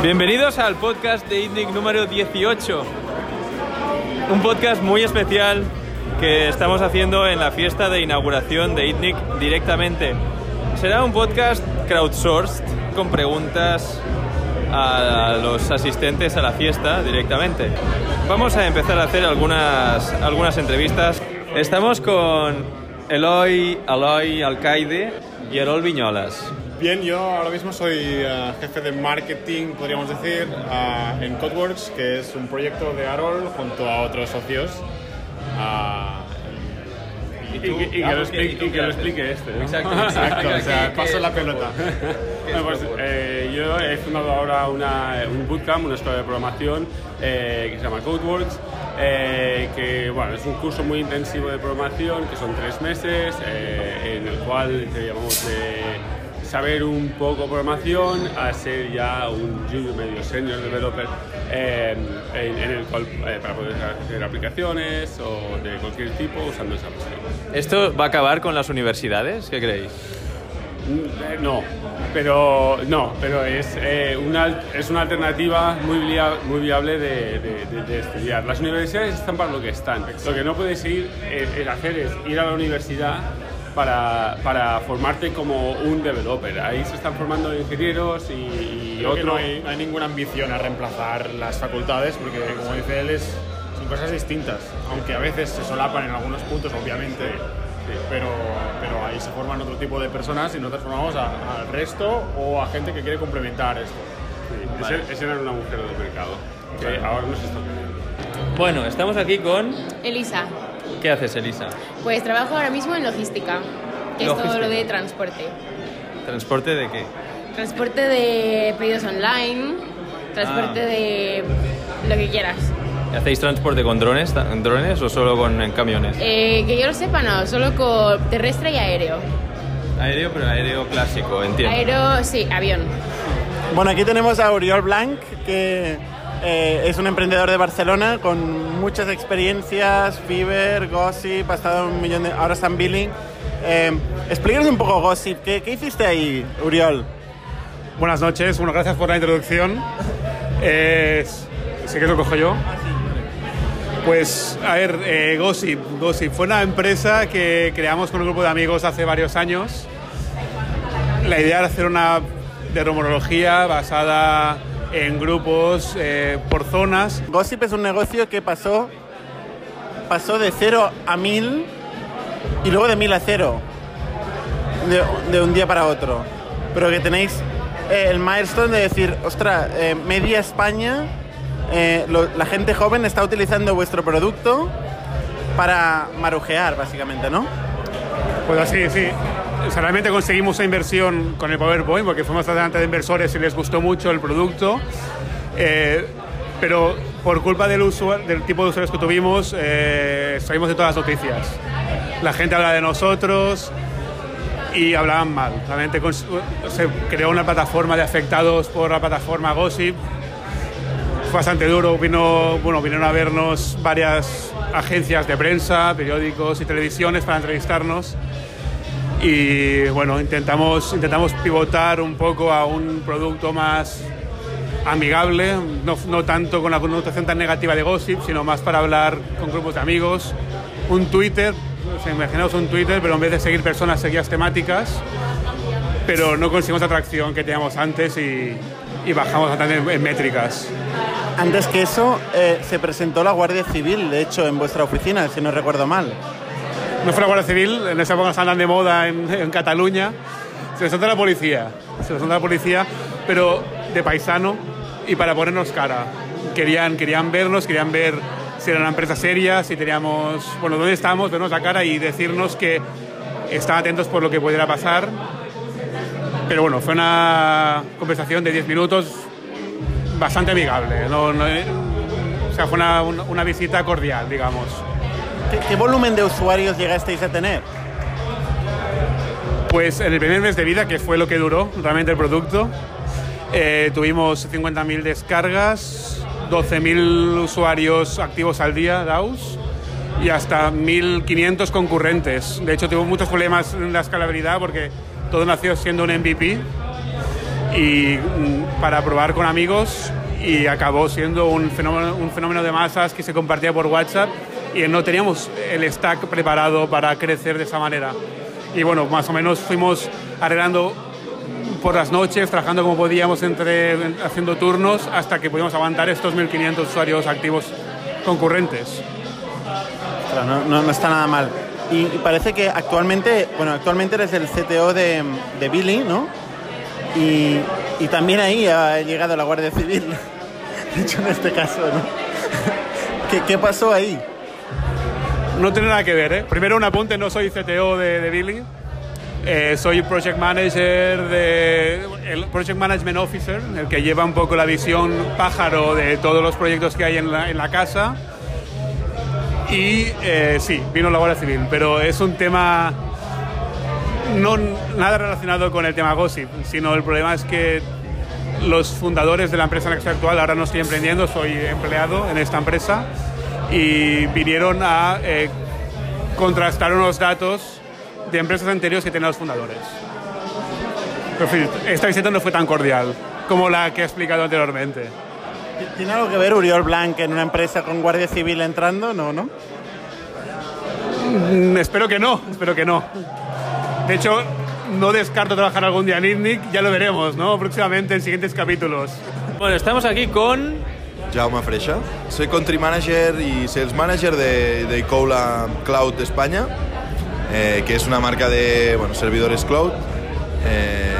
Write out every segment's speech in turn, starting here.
Bienvenidos al podcast de ITNIC número 18. Un podcast muy especial que estamos haciendo en la fiesta de inauguración de ITNIC directamente. Será un podcast crowdsourced con preguntas a los asistentes a la fiesta directamente. Vamos a empezar a hacer algunas, algunas entrevistas. Estamos con Eloy, Aloy Alcaide y Erol Viñolas. Bien, yo ahora mismo soy eh, jefe de marketing, podríamos decir, eh, en Codeworks, que es un proyecto de Arol junto a otros socios. Ah, Y, que- y que Ah, lo explique, ¿y y que lo explique este. ¿no? Exacto. Exacto, o sea, ¿Qué- paso la pelota. Bueno, pues, eh, yo he fundado ahora una, un bootcamp, una escuela de programación eh, que se llama Codeworks, eh, que bueno, es un curso muy intensivo de programación, que son tres meses, eh, en el cual te llamamos de saber un poco programación a ser ya un junior medio senior developer eh, en, en el cual eh, para poder hacer aplicaciones o de cualquier tipo usando esa versión. ¿Esto va a acabar con las universidades? ¿Qué creéis? Mm, eh, No, pero no, pero es, eh, una, es una alternativa muy, via- muy viable de, de- de- de estudiar. Las universidades están para lo que están. Lo que no puedes ir, eh, hacer es ir a la universidad para, para formarte como un developer. Ahí se están formando ingenieros y, y otro... no hay, no hay ninguna ambición a reemplazar las facultades, porque como dice él, es, son cosas distintas, aunque a veces se solapan en algunos puntos, obviamente, pero, pero ahí se forman otro tipo de personas y nosotros formamos al resto o a gente que quiere complementar esto. sí, ese, ese era un agujero del mercado que ahora no se está. Bueno, estamos aquí con... Elisa, ¿Qué haces, Elisa? pues trabajo ahora mismo en logística, que es todo lo de transporte. ¿Transporte de qué? Transporte de pedidos online, transporte Ah. de lo que quieras. ¿Hacéis transporte con drones, drones o solo con en camiones? Eh, que yo lo sepa, no, solo con terrestre y aéreo. Aéreo, pero aéreo clásico, entiendo. Aéreo, sí, avión. Bueno, aquí tenemos a Oriol Blanc, que eh, es un emprendedor de Barcelona con muchas experiencias, Fiverr, Gossip, ha estado un millón de... ahora está en Billing. Eh, un poco Gossip, ¿qué, qué hiciste ahí, Uriol? Buenas noches, bueno, gracias por la introducción. Eh, ¿Sí que lo cojo yo? Pues, a ver, eh, Gossip. Gossip fue una empresa que creamos con un grupo de amigos hace varios años. La idea era hacer una de rumorología basada en grupos eh, por zonas. Gossip es un negocio que pasó, pasó de cero a mil y luego de mil a cero, de, de un día para otro. Pero que tenéis eh, el milestone de decir, ostras, eh, media España, lo- la gente joven está utilizando vuestro producto para marujear, básicamente, ¿no? Pues así, sí. O sea, realmente conseguimos esa inversión con el PowerPoint porque fuimos delante de inversores y les gustó mucho el producto. Eh, pero por culpa del, usua- del tipo de usuarios que tuvimos, eh, salimos de todas las noticias. La gente habla de nosotros y hablaban mal. Realmente se creó una plataforma de afectados por la plataforma Gossip. Fue bastante duro. Vino, bueno, vinieron a vernos varias agencias de prensa, periódicos y televisiones para entrevistarnos. Y bueno, intentamos, intentamos pivotar un poco a un producto más amigable, no, no tanto con la connotación tan negativa de gossip, sino más para hablar con grupos de amigos. Un Twitter, o imaginaos un Twitter, pero en vez de seguir personas, seguías temáticas, pero no conseguimos la atracción que teníamos antes y, bajamos bastante en, en métricas. Antes que eso, eh, se presentó la Guardia Civil, de hecho, en vuestra oficina, si no recuerdo mal. No fue la Guardia Civil, en esa época estaban de moda en, en Cataluña. Se presentó la policía, se presentó la policía, pero de paisano y para ponernos cara. Querían, querían vernos, querían ver si era una empresa seria, si teníamos, bueno, dónde estábamos, vernos la cara y decirnos que estaban atentos por lo que pudiera pasar. Pero bueno, fue una conversación de 10 minutos bastante amigable. No- o sea, fue una visita cordial, digamos. ¿Qué, qué volumen de usuarios llegasteis a tener? Pues en el primer mes de vida, que fue lo que duró realmente el producto, eh, tuvimos 50.000 descargas, 12.000 usuarios activos al día, DAOs, y hasta 1.500 concurrentes. De hecho, tuvimos muchos problemas en la escalabilidad porque todo nació siendo un MVP y mm, para probar con amigos y acabó siendo un fenómeno, un fenómeno de masas que se compartía por WhatsApp y no teníamos el stack preparado para crecer de esa manera. Y bueno, más o menos fuimos arreglando por las noches, trabajando como podíamos, entre, haciendo turnos, hasta que pudimos aguantar estos 1.500 usuarios activos concurrentes. No, no- no está nada mal. Y, y parece que actualmente, bueno, actualmente eres el CTO de, de Billy, ¿no? Y, y también ahí ha llegado la Guardia Civil. De hecho, en este caso, ¿no? ¿Qué, qué pasó ahí? No tiene nada que ver, ¿eh? Primero un apunte, no soy CTO de, Billy. Eh, soy Project Manager de... El Project Management Officer, el que lleva un poco la visión pájaro de todos los proyectos que hay en la, en la casa. Y eh, sí, vino la Guardia Civil, pero es un tema no nada relacionado con el tema gossip, sino el problema es que los fundadores de la empresa en la que estoy actual, ahora no estoy emprendiendo, soy empleado en esta empresa, y vinieron a eh, contrastar unos datos de empresas anteriores que tenían los fundadores. Pero, en fin, esta visita no fue tan cordial como la que he explicado anteriormente. ¿Tiene algo que ver Uriol Blanc en una empresa con Guardia Civil entrando? No, ¿no? Mm, espero que no, espero que no. De hecho, no descarto trabajar algún día en ITNIC, ya lo veremos, ¿no? Próximamente en siguientes capítulos. Bueno, estamos aquí con Jaume Freixa. Soy Country Manager y Sales Manager de, de Cloud España, eh, que es una marca de bueno, servidores cloud eh,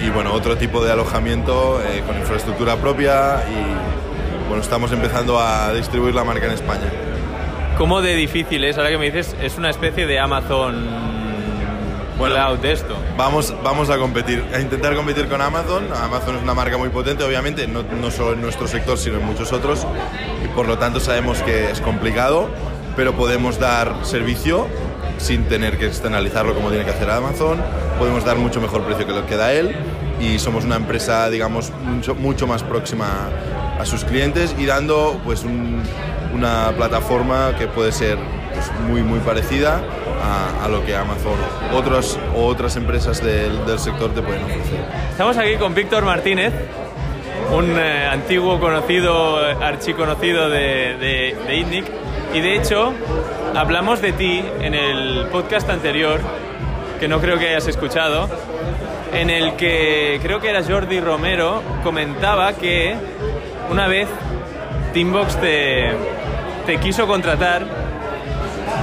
y bueno, otro tipo de alojamiento eh, con infraestructura propia y bueno, estamos empezando a distribuir la marca en España. cómo de difícil es, ahora que me dices, es una especie de Amazon Bueno. De esto. Vamos, vamos a competir, a intentar competir con Amazon. Amazon es una marca muy potente, obviamente, no, no solo en nuestro sector, sino en muchos otros. Y por lo tanto sabemos que es complicado, pero podemos dar servicio sin tener que externalizarlo como tiene que hacer Amazon. Podemos dar mucho mejor precio que lo que da él. Y somos una empresa, digamos, mucho, mucho más próxima a sus clientes y dando pues un- una plataforma que puede ser pues, muy muy parecida a, a lo que Amazon otros o otras empresas del, del sector te pueden ofrecer. Estamos aquí con Víctor Martínez, un eh, antiguo conocido, eh, archiconocido de, de, de. Y de hecho, hablamos de ti en el podcast anterior, que no creo que hayas escuchado, en el que creo que era Jordi Romero, comentaba que una vez Teambox te, te quiso contratar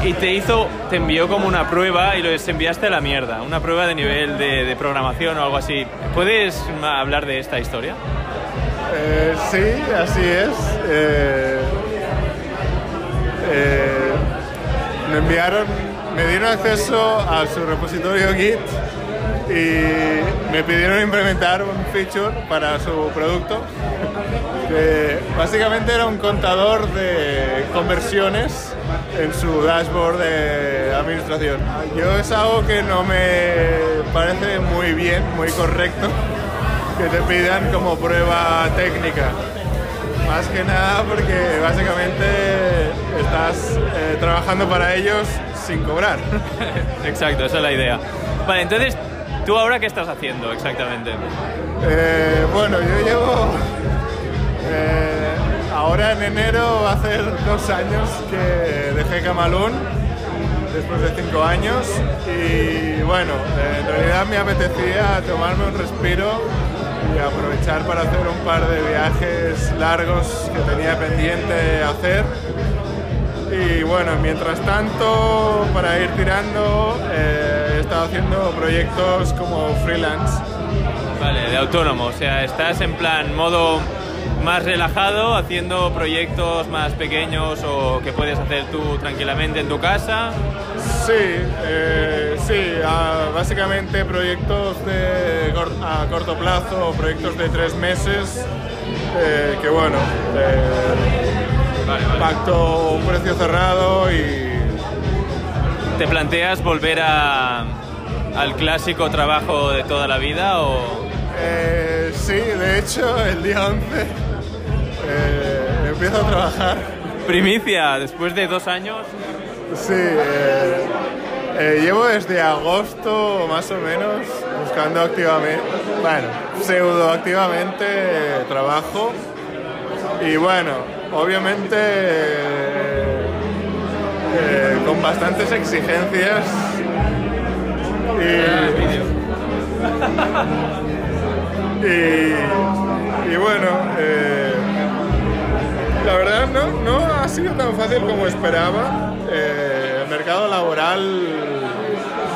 y te hizo, te envió como una prueba y lo enviaste a la mierda, una prueba de nivel de, programación o algo así. ¿Puedes hablar de esta historia? Eh, sí, así es. Eh, eh, me enviaron, me dieron acceso a su repositorio Git y me pidieron implementar un feature para su producto que básicamente era un contador de conversiones en su dashboard de administración. Yo es algo que no me parece muy bien, muy correcto que te pidan como prueba técnica. Más que nada porque básicamente estás eh, trabajando para ellos sin cobrar. Exacto, esa es la idea. Vale, entonces, ¿tú ahora qué estás haciendo exactamente? Eh, bueno, yo llevo... eh, ahora en enero va a ser dos años que dejé Camalún, después de cinco años, y bueno, en realidad me apetecía tomarme un respiro y aprovechar para hacer un par de viajes largos que tenía pendiente hacer. Y bueno, mientras tanto, para ir tirando, eh, he estado haciendo proyectos como freelance. Vale, de autónomo, o sea, estás en plan modo más relajado, haciendo proyectos más pequeños o que puedes hacer tú tranquilamente en tu casa. Sí, eh, sí, básicamente proyectos de a corto plazo, proyectos de tres meses, eh, que bueno, eh, Vale, vale. pacto un precio cerrado y ¿Te planteas volver a, al clásico trabajo de toda la vida o...? sí, de hecho el día 11 eh, empiezo a trabajar. Primicia, después de dos años. Sí, eh, eh, llevo desde agosto más o menos buscando activamente, bueno, pseudo activamente eh, trabajo. Y bueno, obviamente eh, con bastantes exigencias. Y, y, y bueno, eh, la verdad no, no ha sido tan fácil como esperaba. Eh, el mercado laboral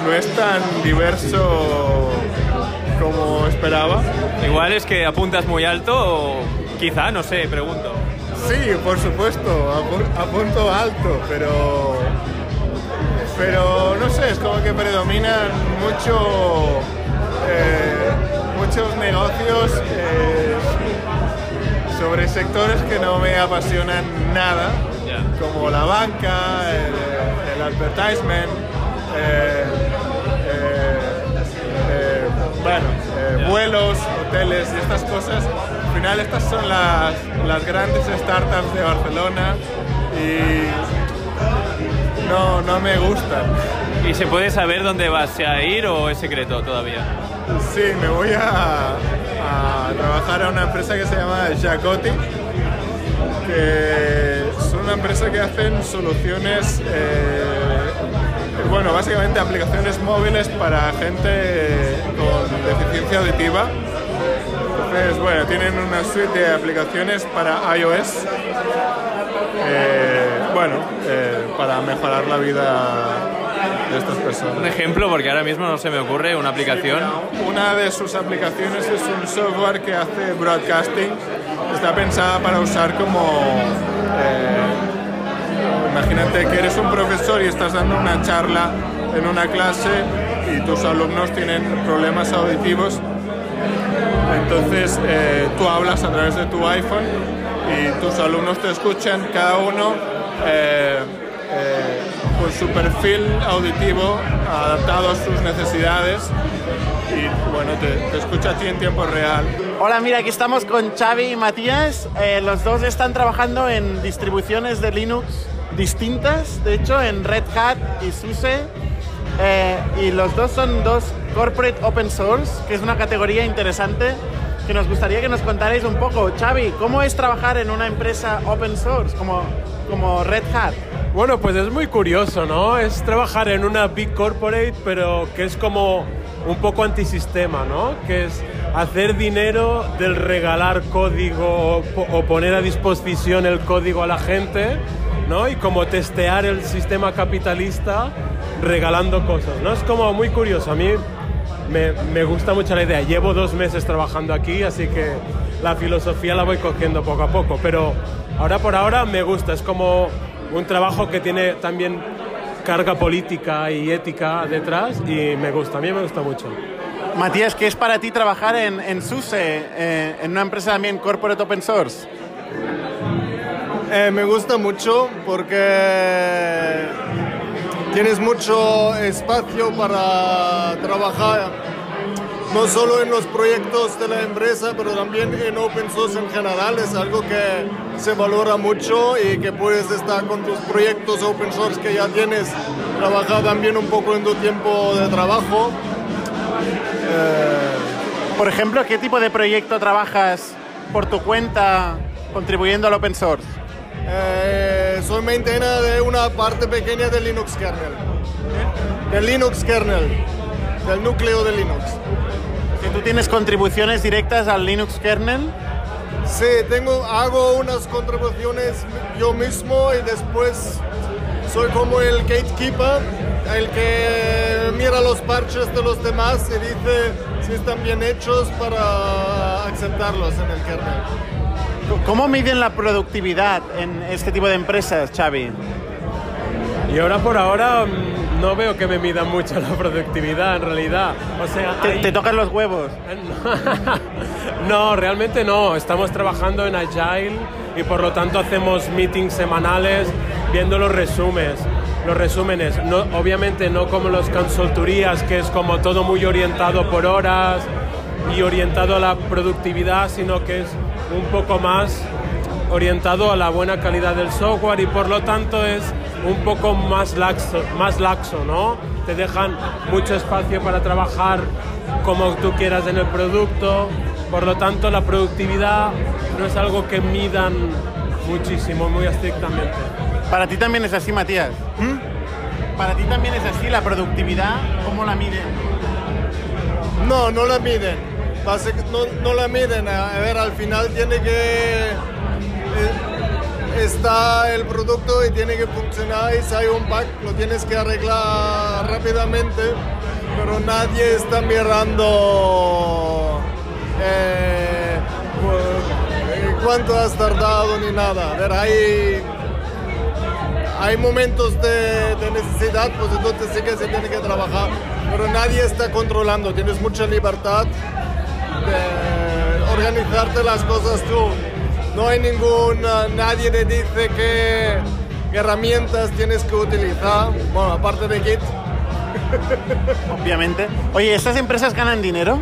no es tan diverso como esperaba. Igual es que apuntas muy alto o quizá, no sé, pregunto. Sí, por supuesto, apu- apunto alto, pero pero no sé, es como que predominan mucho eh, muchos negocios eh, sobre sectores que no me apasionan nada, como la banca, el, el advertisement, eh, eh, eh, bueno, vuelos, hoteles y estas cosas. Al final estas son las, las grandes startups de Barcelona y no, no me gustan. ¿Y se puede saber dónde vas a ir o es secreto todavía? Sí, me voy a, a trabajar a una empresa que se llama Jacotti, que es una empresa que hacen soluciones, eh, bueno, básicamente aplicaciones móviles para gente con deficiencia auditiva. Entonces, bueno, tienen una suite de aplicaciones para iOS, eh, bueno, eh, para mejorar la vida de estas personas. Un ejemplo, porque ahora mismo no se me ocurre una aplicación. Una de sus aplicaciones es un software que hace broadcasting. Está pensada para usar como... eh, imagínate que eres un profesor y estás dando una charla en una clase y tus alumnos tienen problemas auditivos. Entonces eh, tú hablas a través de tu iPhone y tus alumnos te escuchan cada uno eh, eh, su perfil auditivo adaptado a sus necesidades y bueno, te, te escucha a ti en tiempo real. Hola, mira, aquí estamos con Xavi y Matías. Eh, los dos están trabajando en distribuciones de Linux distintas, de hecho, en Red Hat y SUSE. Eh, y los dos son dos corporate open source, que es una categoría interesante que nos gustaría que nos contarais un poco. Xavi, ¿cómo es trabajar en una empresa open source como, como Red Hat? Bueno, pues es muy curioso, ¿no? Es trabajar en una big corporate, pero que es como un poco antisistema, ¿no? Que es hacer dinero del regalar código o, po- o poner a disposición el código a la gente, ¿no? Y como testear el sistema capitalista regalando cosas, ¿no? Es como muy curioso. A mí me, me gusta mucho la idea. Llevo dos meses trabajando aquí, así que la filosofía la voy cogiendo poco a poco. Pero ahora por ahora me gusta. Es como un trabajo que tiene también carga política y ética detrás y me gusta. A mí me gusta mucho. Matías, ¿qué es para ti trabajar en, en SUSE, eh, en una empresa también corporate open source? Eh, me gusta mucho porque tienes mucho espacio para trabajar, no solo en los proyectos de la empresa, pero también en open source en general. Es algo que se valora mucho y que puedes estar con tus proyectos open source que ya tienes, trabajar también un poco en tu tiempo de trabajo. Por ejemplo, ¿qué tipo de proyecto trabajas por tu cuenta contribuyendo al open source? Eh, soy maintainer de una parte pequeña del Linux kernel. Del Linux kernel. Del núcleo de Linux. ¿Que tú tienes contribuciones directas al Linux kernel? Sí, tengo, hago unas contribuciones yo mismo y después soy como el gatekeeper, el que mira los parches de los demás y dice si están bien hechos para aceptarlos en el kernel. ¿Cómo miden la productividad en este tipo de empresas, Xavi? Y ahora por ahora mm, no veo que me mida mucho la productividad en realidad. O sea, ¿Te, te tocan los huevos? No, realmente no. Estamos trabajando en Agile y por lo tanto hacemos meetings semanales viendo los resúmenes. Los resúmenes, no, obviamente no como las consultorías, que es como todo muy orientado por horas y orientado a la productividad, sino que es un poco más orientado a la buena calidad del software y por lo tanto es un poco más laxo, más laxo ¿no? Te dejan mucho espacio para trabajar como tú quieras en el producto. Por lo tanto, la productividad no es algo que midan muchísimo, muy estrictamente. Para ti también es así, Matías. Para ti también es así la productividad, ¿cómo la miden? No, no la miden. No, no la miden. A ver, al final tiene que... está el producto y tiene que funcionar y si hay un bug lo tienes que arreglar rápidamente, pero nadie está mirando eh, cuánto has tardado ni nada. A ver, hay, hay momentos de, de necesidad, pues entonces sí que se tiene que trabajar, pero nadie está controlando, tienes mucha libertad de organizarte las cosas tú. No hay ningún, ah, nadie te dice qué herramientas tienes que utilizar, bueno, aparte de Git. Obviamente. Oye, ¿estas empresas ganan dinero?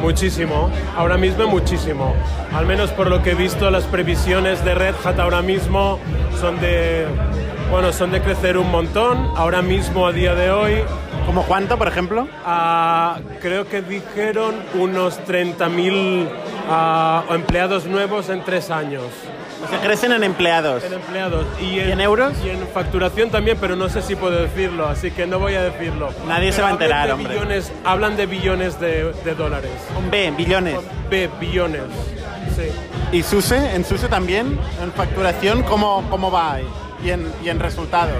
Muchísimo, ahora mismo muchísimo. Al menos por lo que he visto, las previsiones de Red Hat ahora mismo son de, bueno, son de crecer un montón. Ahora mismo, a día de hoy, ¿Como cuánto, por ejemplo? ah, creo que dijeron unos 30.000 ah, empleados nuevos en tres años. O sea, crecen en empleados. En empleados. Y ¿Y en euros? Y en facturación también, pero no sé si puedo decirlo, así que no voy a decirlo. Nadie se va a enterar, hablan de hombre. Billones, hablan de billones de, de dólares. Con B, billones. B, billones. Sí. ¿Y SUSE? ¿En SUSE también? ¿En facturación cómo, cómo va ahí? ¿Y en, y en resultados?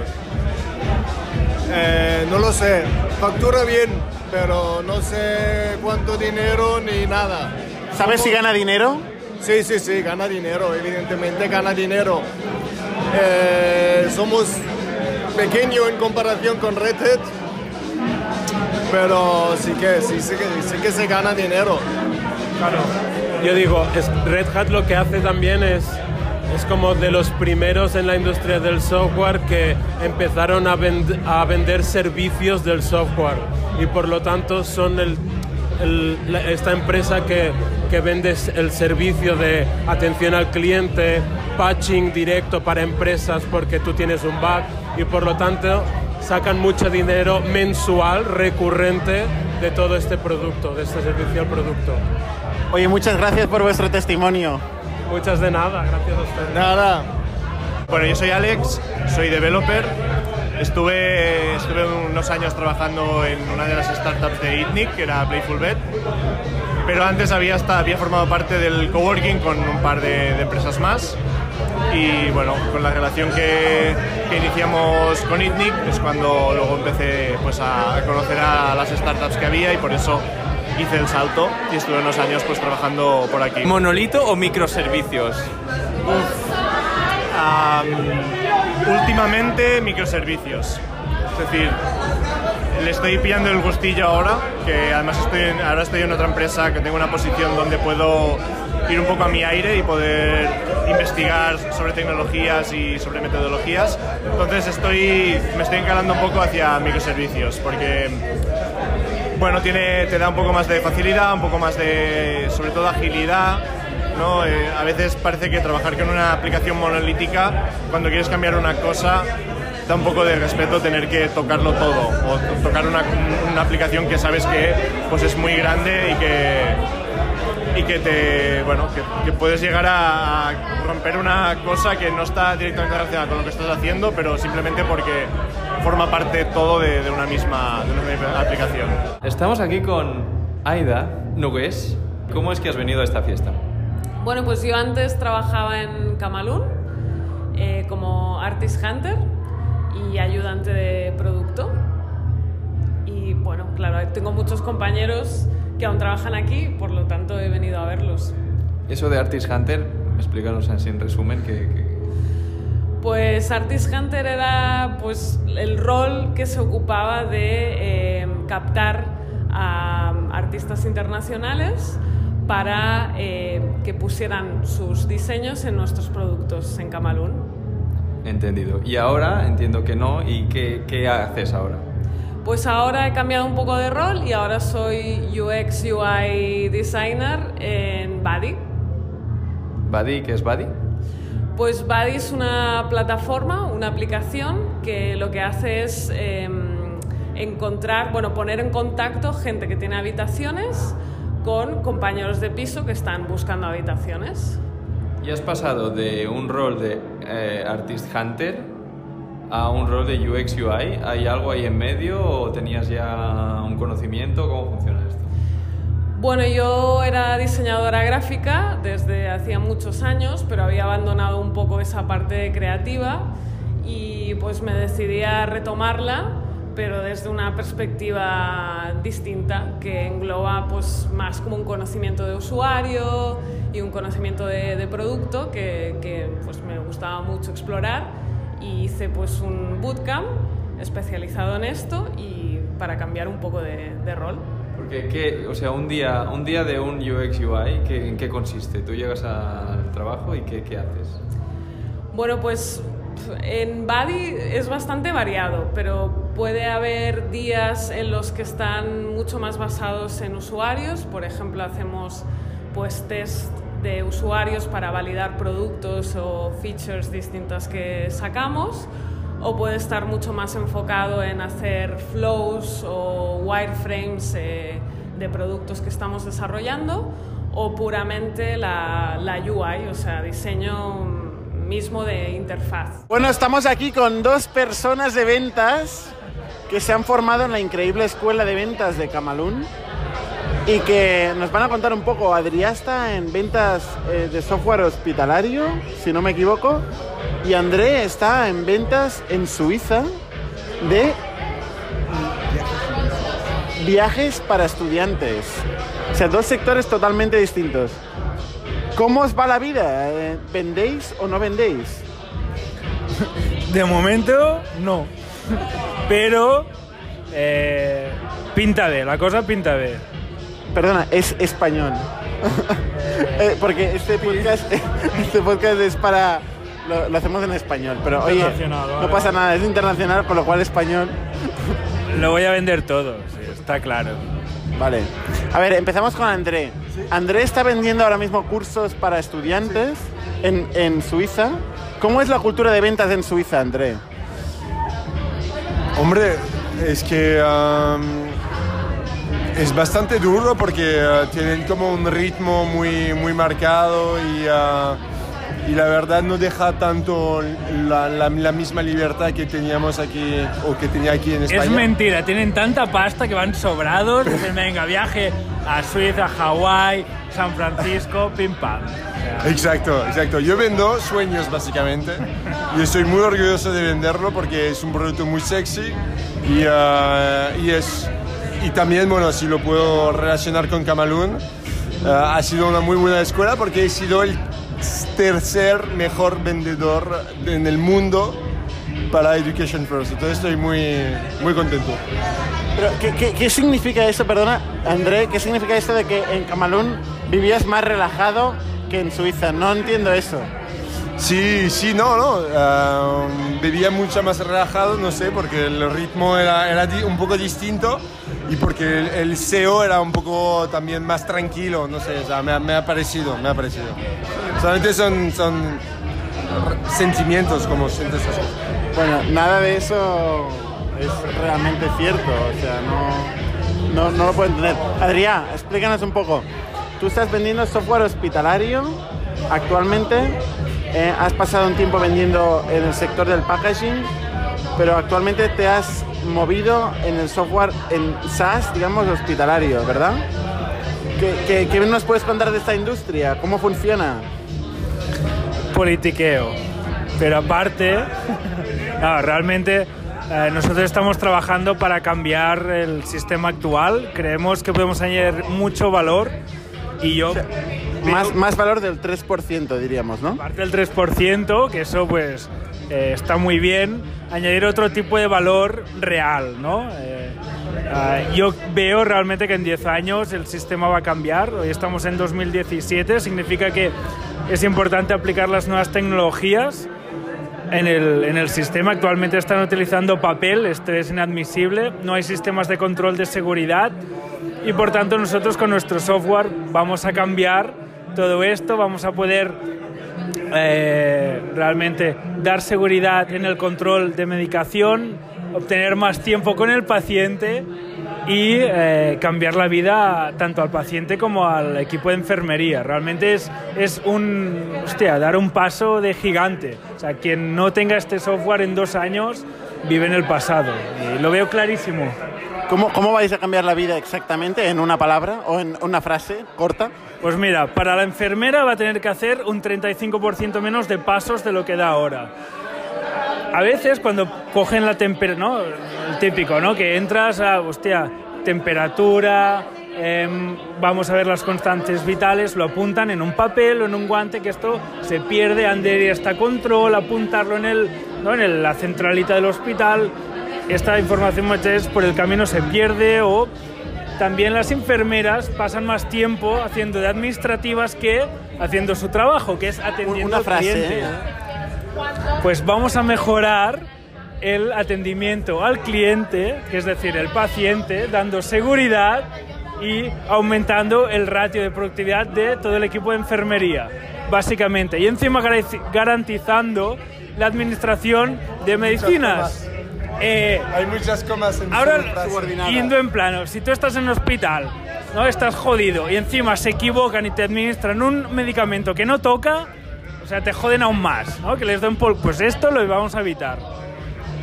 Eh, no lo sé, factura bien, pero no sé cuánto dinero ni nada. ¿Sabes si gana dinero? Sí, sí, sí, gana dinero, evidentemente gana dinero. Eh, somos pequeño en comparación con Red Hat, pero sí que, sí, sí que, sí que se gana dinero. Claro. Yo digo, es, Red Hat lo que hace también es, es como de los primeros en la industria del software que empezaron a, vend- a vender servicios del software y por lo tanto son el, el- la- esta empresa que, que vende el servicio de atención al cliente, patching directo para empresas porque tú tienes un bug y por lo tanto sacan mucho dinero mensual, recurrente de todo este producto, de este servicio al producto. Oye, muchas gracias por vuestro testimonio. Muchas de nada, gracias a ustedes. Nada. Bueno, yo soy Alex, soy developer. Estuve, estuve unos años trabajando en una de las startups de ITNIC, que era Playful Bet. Pero antes había, hasta, había formado parte del coworking con un par de, de empresas más. Y bueno, con la relación que, que iniciamos con ITNIC es cuando luego empecé pues, a, conocer a las startups que había y por eso hice el salto y estuve unos años pues, trabajando por aquí. ¿Monolito o microservicios? Am, últimamente microservicios. Es decir, le estoy pillando el gustillo ahora, que además estoy en- ahora estoy en otra empresa que tengo una posición donde puedo ir un poco a mi aire y poder investigar sobre tecnologías y sobre metodologías. Entonces estoy, me estoy encalando un poco hacia microservicios, porque bueno, tiene, te da un poco más de facilidad, un poco más de, sobre todo, agilidad. Eh, a veces parece que trabajar con una aplicación monolítica, cuando quieres cambiar una cosa, da un poco de respeto tener que tocarlo todo o to- tocar una, una aplicación que sabes que pues es muy grande y que y que te bueno que, puedes llegar a, romper una cosa que no está directamente relacionada con lo que estás haciendo pero simplemente porque forma parte todo de, una misma de aplicación Estamos aquí con Aida Nugues. ¿Cómo es que has venido a esta fiesta? Bueno, pues yo antes trabajaba en Camalún eh, como Artist Hunter y ayudante de producto. Y bueno, claro, tengo muchos compañeros que aún trabajan aquí, por lo tanto he venido a verlos. Eso de Artist Hunter, explícanos así en resumen que, que- Pues Artist Hunter era pues el rol que se ocupaba de eh, captar a artistas internacionales para eh, que pusieran sus diseños en nuestros productos en Camalún. entendido. Y ahora entiendo que no. ¿Y qué, qué haces ahora? Pues ahora he cambiado un poco de rol y ahora soy UX UI designer en Buddy. ¿Buddy? ¿Qué es Buddy? Pues Buddy es una plataforma, una aplicación que lo que hace es em, encontrar, bueno, poner en contacto gente que tiene habitaciones con compañeros de piso que están buscando habitaciones. ¿Y has pasado de un rol de eh, Artist Hunter a un rol de UX UI? ¿Hay algo ahí en medio o tenías ya un conocimiento? ¿Cómo funciona esto? Bueno, yo era diseñadora gráfica desde hacía muchos años, pero había abandonado un poco esa parte creativa y pues me decidí a retomarla, pero desde una perspectiva distinta que engloba pues más como un conocimiento de usuario y un conocimiento de, de producto que, que, pues me gustaba mucho explorar y hice pues un bootcamp especializado en esto y para cambiar un poco de, de rol. Porque, ¿qué, o sea, un día, un día de un UX UI, ¿qué, ¿en qué consiste? Tú llegas al trabajo y ¿qué, qué haces? Bueno, pues en Buddy es bastante variado, pero puede haber días en los que están mucho más basados en usuarios. Por ejemplo, hacemos pues test de usuarios para validar productos o features distintas que sacamos. O puede estar mucho más enfocado en hacer flows o wireframes eh, de productos que estamos desarrollando. O puramente la, la UI, o sea, diseño mismo de interfaz. Bueno, estamos aquí con dos personas de ventas que se han formado en la increíble escuela de ventas de Camalún y que nos van a contar un poco. Adrià está en ventas eh, de software hospitalario, si no me equivoco, y André está en ventas en Suiza de viajes para estudiantes. O sea, dos sectores totalmente distintos. ¿Cómo os va la vida? Eh, ¿Vendéis o no vendéis? De momento, no. Pero eh, pinta de, la cosa pinta de. Perdona, es español. Eh, porque este podcast, este podcast es para... Lo, lo hacemos en español, pero oye, no pasa nada, es internacional, con lo cual español... Lo voy a vender todo, sí, está claro. Vale. A ver, empezamos con André. André está vendiendo ahora mismo cursos para estudiantes en, en Suiza. ¿Cómo es la cultura de ventas en Suiza, André? Hombre, es que um, es bastante duro porque uh, tienen como un ritmo muy, muy marcado y, uh, y la verdad no deja tanto la, la- la misma libertad que teníamos aquí o que tenía aquí en España. Es mentira, tienen tanta pasta que van sobrados. Dicen, venga, viaje a Suiza, Hawái, San Francisco, pim pam. O sea, Exacto, exacto. Yo vendo sueños básicamente y estoy muy orgulloso de venderlo porque es un producto muy sexy y, uh, y es y también bueno si lo puedo relacionar con Camalún uh, ha sido una muy buena escuela porque he sido el tercer mejor vendedor en el mundo para Education First. Entonces estoy muy muy contento. Pero, ¿qué, qué, qué significa eso, perdona, André? ¿Qué significa eso de que en Camalún vivías más relajado que en Suiza? No entiendo eso. Sí, sí, no, no. ah, vivía mucho más relajado, no sé, porque el ritmo era, un poco distinto y porque el, el SEO era un poco también más tranquilo, no sé, o sea, me, ha- me ha parecido, me ha parecido. Solamente son, son sentimientos como sientes cosas. Bueno, nada de eso es realmente cierto, o sea, no, no, no lo puedo entender. Adrián, explícanos un poco. Tú estás vendiendo software hospitalario actualmente, eh, has pasado un tiempo vendiendo en el sector del packaging, pero actualmente te has movido en el software en SaaS, digamos, hospitalario, ¿verdad? ¿Qué, qué, qué nos puedes contar de esta industria? ¿Cómo funciona? politiqueo. Pero aparte, no, realmente eh, nosotros estamos trabajando para cambiar el sistema actual. Creemos que podemos añadir mucho valor y yo Más, más valor del 3%, diríamos, ¿no? Aparte del 3%, que eso pues eh, está muy bien, añadir otro tipo de valor real, ¿no? Eh, ah, yo veo realmente que en 10 años el sistema va a cambiar, hoy estamos en 2017, significa que es importante aplicar las nuevas tecnologías en el, en el sistema. Actualmente están utilizando papel, esto es inadmisible, no hay sistemas de control de seguridad y por tanto nosotros con nuestro software vamos a cambiar todo esto, vamos a poder eh, realmente dar seguridad en el control de medicación, obtener más tiempo con el paciente y eh, cambiar la vida tanto al paciente como al equipo de enfermería. Realmente es, es un, hostia, dar un paso de gigante. O sea, quien no tenga este software en dos años vive en el pasado. Y lo veo clarísimo. ¿Cómo, ¿Cómo vais a cambiar la vida exactamente? ¿En una palabra o en una frase corta? Pues mira, para la enfermera va a tener que hacer un 35% menos de pasos de lo que da ahora. A veces cuando cogen la temperatura, ¿no? El típico, ¿no? Que entras a, hostia, temperatura, em, vamos a ver las constantes vitales, lo apuntan en un papel o en un guante, que esto se pierde, Ander hasta control, apuntarlo en, el, ¿no? en el- la centralita del hospital. Esta información muchas veces por el camino se pierde o también las enfermeras pasan más tiempo haciendo de administrativas que haciendo su trabajo, que es atendiendo Una al frase, cliente. ¿eh? Pues vamos a mejorar el atendimiento al cliente, que es decir, el paciente, dando seguridad y aumentando el ratio de productividad de todo el equipo de enfermería, básicamente. Y encima garanti- garantizando la administración de medicinas. Eh, Hay muchas comas en Ahora, yendo en plano, si tú estás en un hospital, ¿no? Estás jodido y encima se equivocan y te administran un medicamento que no toca, o sea, te joden aún más, ¿no? Que les den por... Pues esto lo vamos a evitar.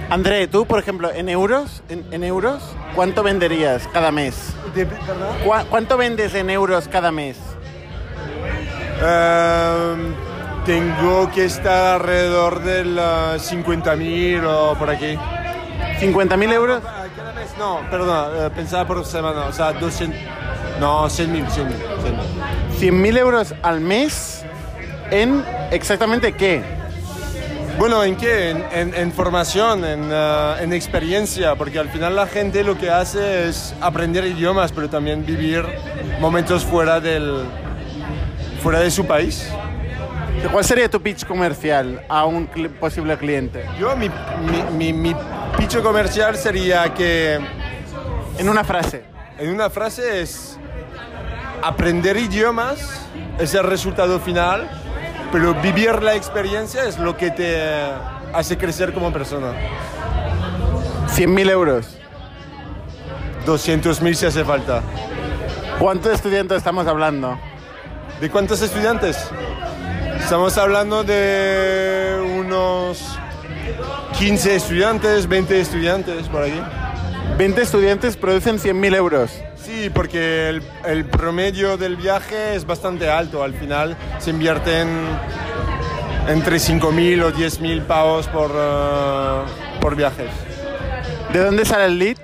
André, tú, por ejemplo, en euros, en, en euros, ¿cuánto venderías cada mes? ¿Cuá- ¿Cuánto vendes en euros cada mes? Ehm, tengo que estar alrededor del eh, 50.000 o por aquí. ¿50.000 euros? Cada mes, no, perdón, eh, pensaba por semana, o sea, 200... No, 100.000, 100.000. 100.000 euros al mes en exactamente qué? Bueno, ¿en qué? En, en- en formación, en, eh, en experiencia, porque al final la gente lo que hace es aprender idiomas, pero también vivir momentos fuera, del, fuera de su país. ¿Cuál sería tu pitch comercial a un cli- posible cliente? Yo, mi, mi, mi, mi picho comercial sería que... En una frase. En una frase es... Aprender idiomas es el resultado final, pero vivir la experiencia es lo que te hace crecer como persona. 100.000 euros. 200.000 si hace falta. ¿Cuántos estudiantes estamos hablando? ¿De cuántos estudiantes? Estamos hablando de unos 15 estudiantes, 20 estudiantes por aquí. 20 estudiantes producen 100.000 euros. Sí, porque el, el promedio del viaje es bastante alto. Al final se invierten entre 5.000 o 10.000 pavos por, eh, por viajes. ¿De dónde sale el lead?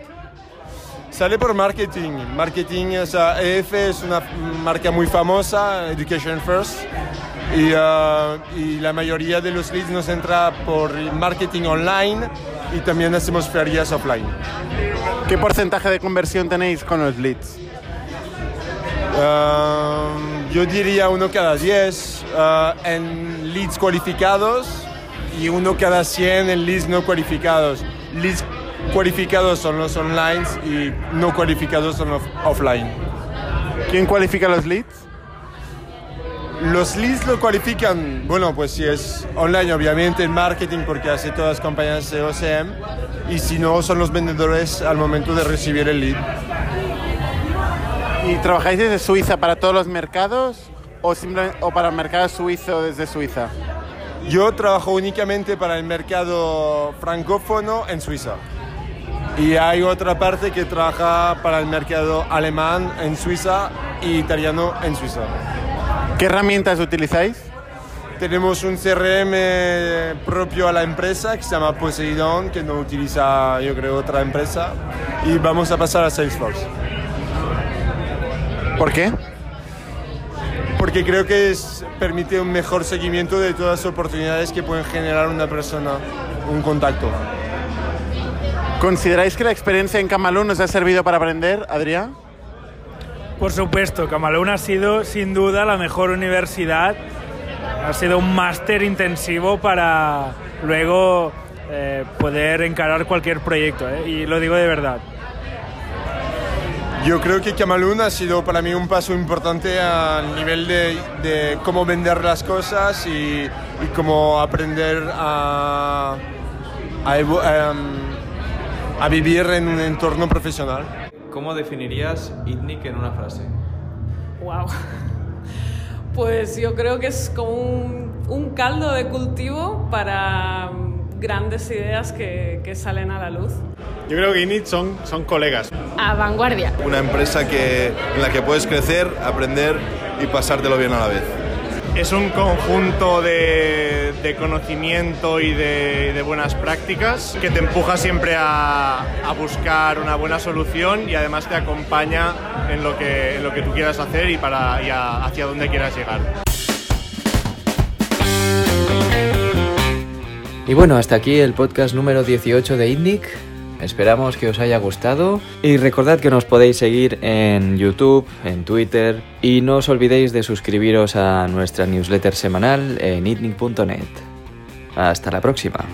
Sale por marketing. Marketing, o sea, EF es una marca muy famosa, Education First. Y, eh, y la mayoría de los leads nos entra por marketing online y también hacemos ferias offline. ¿Qué porcentaje de conversión tenéis con los leads? Um, yo diría uno cada 10 uh, en leads cualificados y uno cada 100 en leads no cualificados. Leads cualificados son los online y no cualificados son los offline. ¿Quién cualifica los leads? Los leads lo cualifican, bueno, pues si es online, obviamente en marketing, porque hace todas las compañías de OCM, y si no, son los vendedores al momento de recibir el lead. ¿Y trabajáis desde Suiza para todos los mercados o, simplemente, o para el mercado suizo desde Suiza? Yo trabajo únicamente para el mercado francófono en Suiza. Y hay otra parte que trabaja para el mercado alemán en Suiza y italiano en Suiza. ¿Qué herramientas utilizáis? Tenemos un CRM propio a la empresa que se llama Poseidon, que no utiliza, yo creo, otra empresa. Y vamos a pasar a Salesforce. ¿Por qué? Porque creo que es, permite un mejor seguimiento de todas las oportunidades que pueden generar una persona, un contacto. ¿Consideráis que la experiencia en Camalún nos ha servido para aprender, Adrián? Por supuesto, Camalún ha sido sin duda la mejor universidad. Ha sido un máster intensivo para luego eh, poder encarar cualquier proyecto. ¿eh? Y lo digo de verdad. Yo creo que Camalún ha sido para mí un paso importante al nivel de, cómo vender las cosas y, cómo aprender a, a em, a vivir en un entorno profesional. ¿Cómo definirías ITNIC en una frase? Wow. Pues yo creo que es como un, un caldo de cultivo para grandes ideas que, que, salen a la luz. Yo creo que INIT son, son colegas. A vanguardia. Una empresa que, en la que puedes crecer, aprender y pasártelo bien a la vez. Es un conjunto de, conocimiento y de, buenas prácticas que te empuja siempre a, buscar una buena solución y además te acompaña en lo que, en lo que tú quieras hacer y, para, hacia dónde quieras llegar. Y bueno, hasta aquí el podcast número 18 de ITNIC. Esperamos que os haya gustado y recordad que nos podéis seguir en YouTube, en Twitter y no os olvidéis de suscribiros a nuestra newsletter semanal en itnic.net. Hasta la próxima.